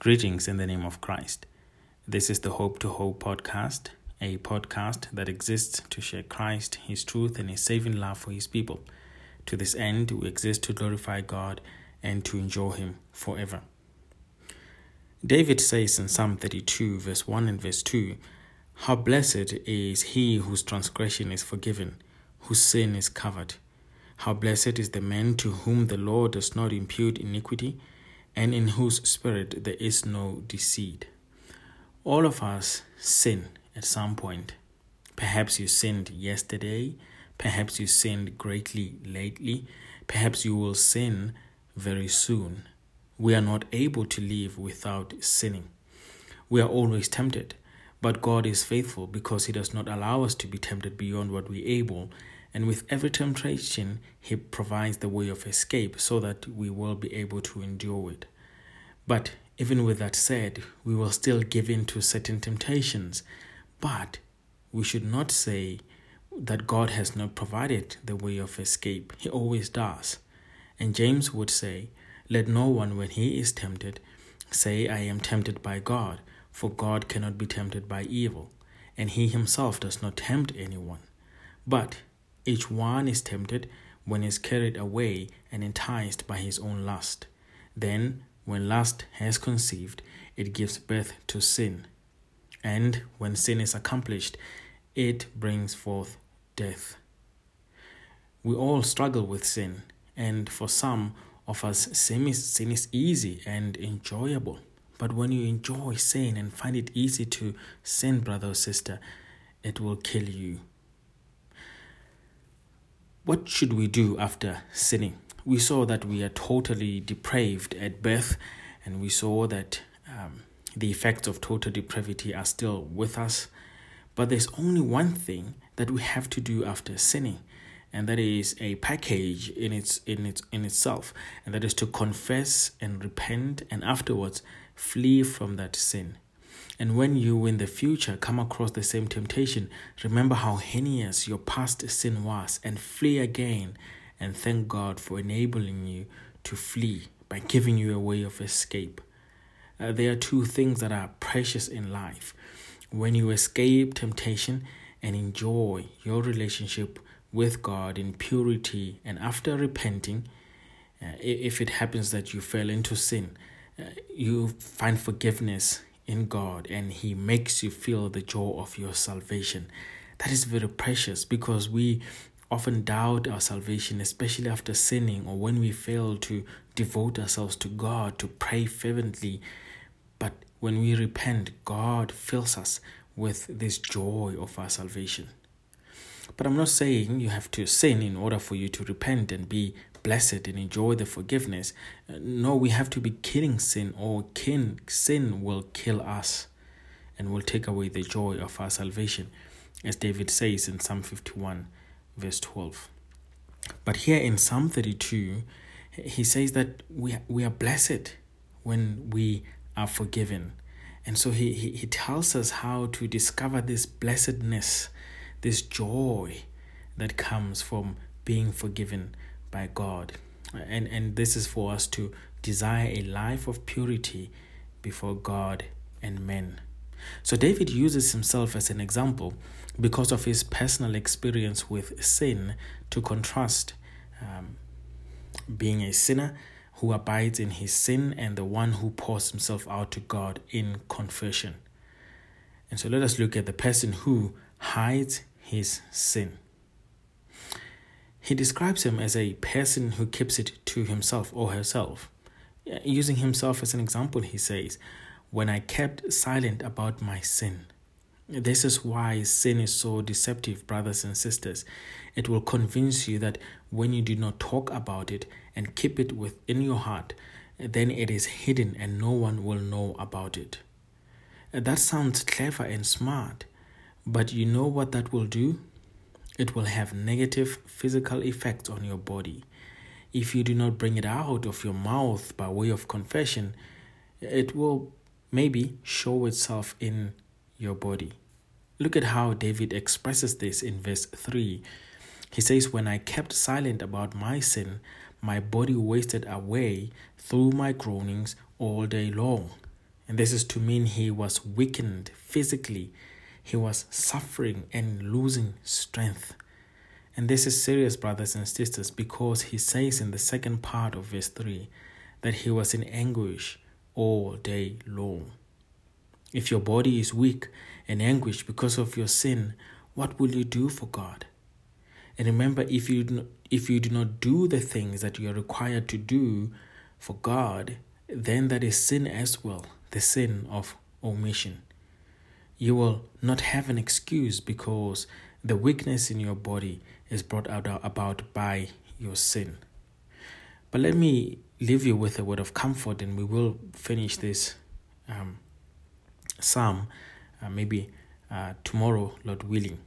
Greetings in the name of Christ. This is the Hope to Hope podcast, a podcast that exists to share Christ, His truth, and His saving love for His people. To this end, we exist to glorify God and to enjoy Him forever. David says in Psalm 32, verse 1 and verse 2 How blessed is he whose transgression is forgiven, whose sin is covered. How blessed is the man to whom the Lord does not impute iniquity and in whose spirit there is no deceit. All of us sin at some point. Perhaps you sinned yesterday, perhaps you sinned greatly lately, perhaps you will sin very soon. We are not able to live without sinning. We are always tempted, but God is faithful because He does not allow us to be tempted beyond what we are able and with every temptation, He provides the way of escape so that we will be able to endure it. But even with that said, we will still give in to certain temptations. But we should not say that God has not provided the way of escape. He always does. And James would say, Let no one, when he is tempted, say, I am tempted by God, for God cannot be tempted by evil, and he himself does not tempt anyone. But each one is tempted when he is carried away and enticed by his own lust. Then, when lust has conceived, it gives birth to sin. And when sin is accomplished, it brings forth death. We all struggle with sin, and for some of us, sin is, sin is easy and enjoyable. But when you enjoy sin and find it easy to sin, brother or sister, it will kill you. What should we do after sinning? We saw that we are totally depraved at birth, and we saw that um, the effects of total depravity are still with us. But there's only one thing that we have to do after sinning, and that is a package in its in its in itself, and that is to confess and repent, and afterwards flee from that sin. And when you in the future come across the same temptation, remember how heinous your past sin was and flee again and thank God for enabling you to flee by giving you a way of escape. Uh, there are two things that are precious in life. When you escape temptation and enjoy your relationship with God in purity, and after repenting, uh, if it happens that you fell into sin, uh, you find forgiveness in God and He makes you feel the joy of your salvation. That is very precious because we often doubt our salvation, especially after sinning or when we fail to devote ourselves to God, to pray fervently. But when we repent, God fills us with this joy of our salvation. But I'm not saying you have to sin in order for you to repent and be blessed and enjoy the forgiveness. No, we have to be killing sin, or kin, sin will kill us and will take away the joy of our salvation, as David says in Psalm 51, verse 12. But here in Psalm 32, he says that we, we are blessed when we are forgiven. And so he, he, he tells us how to discover this blessedness this joy that comes from being forgiven by God. And, and this is for us to desire a life of purity before God and men. So David uses himself as an example because of his personal experience with sin to contrast um, being a sinner who abides in his sin and the one who pours himself out to God in confession. And so let us look at the person who hides his sin. He describes him as a person who keeps it to himself or herself. Using himself as an example, he says, When I kept silent about my sin. This is why sin is so deceptive, brothers and sisters. It will convince you that when you do not talk about it and keep it within your heart, then it is hidden and no one will know about it. That sounds clever and smart, but you know what that will do? It will have negative physical effects on your body. If you do not bring it out of your mouth by way of confession, it will maybe show itself in your body. Look at how David expresses this in verse 3. He says, When I kept silent about my sin, my body wasted away through my groanings all day long. And this is to mean he was weakened physically, he was suffering and losing strength. And this is serious, brothers and sisters, because he says in the second part of verse 3 that he was in anguish all day long. If your body is weak and anguished because of your sin, what will you do for God? And remember, if you if you do not do the things that you are required to do for God, then that is sin as well, the sin of omission. You will not have an excuse because the weakness in your body is brought out about by your sin. But let me leave you with a word of comfort, and we will finish this um, psalm uh, maybe uh, tomorrow, Lord willing.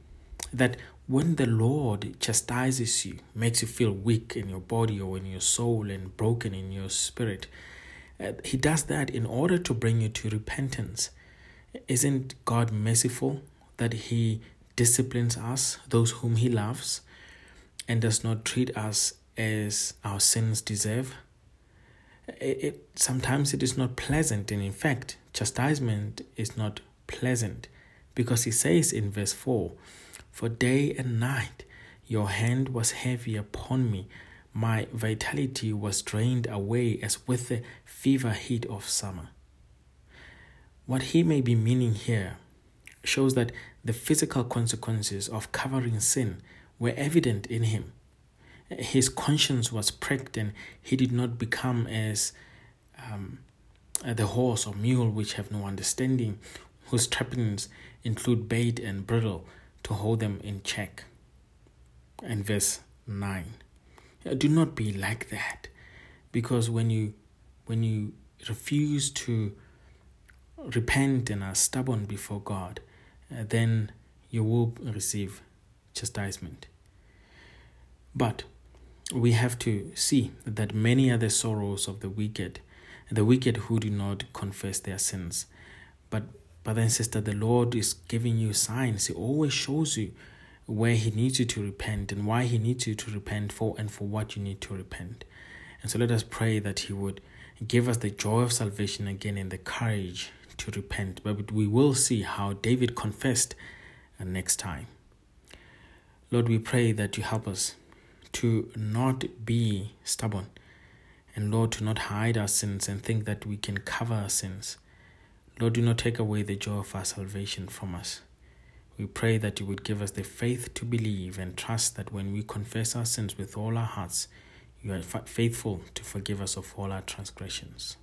That when the Lord chastises you, makes you feel weak in your body or in your soul and broken in your spirit, uh, He does that in order to bring you to repentance. Isn't God merciful that He disciplines us, those whom He loves, and does not treat us as our sins deserve? It, it, sometimes it is not pleasant, and in fact, chastisement is not pleasant because He says in verse 4 for day and night your hand was heavy upon me. My vitality was drained away as with the fever heat of summer. What he may be meaning here shows that the physical consequences of covering sin were evident in him. His conscience was pricked, and he did not become as um, the horse or mule which have no understanding, whose trappings include bait and bridle to hold them in check. And verse 9. Do not be like that. Because when you when you refuse to repent and are stubborn before God, uh, then you will receive chastisement. But we have to see that many are the sorrows of the wicked, the wicked who do not confess their sins. But Brother and sister, the Lord is giving you signs. He always shows you where He needs you to repent and why He needs you to repent for and for what you need to repent. And so let us pray that He would give us the joy of salvation again and the courage to repent. But we will see how David confessed uh, next time. Lord, we pray that you help us to not be stubborn and Lord, to not hide our sins and think that we can cover our sins. Lord, do not take away the joy of our salvation from us. We pray that you would give us the faith to believe and trust that when we confess our sins with all our hearts, you are faithful to forgive us of all our transgressions.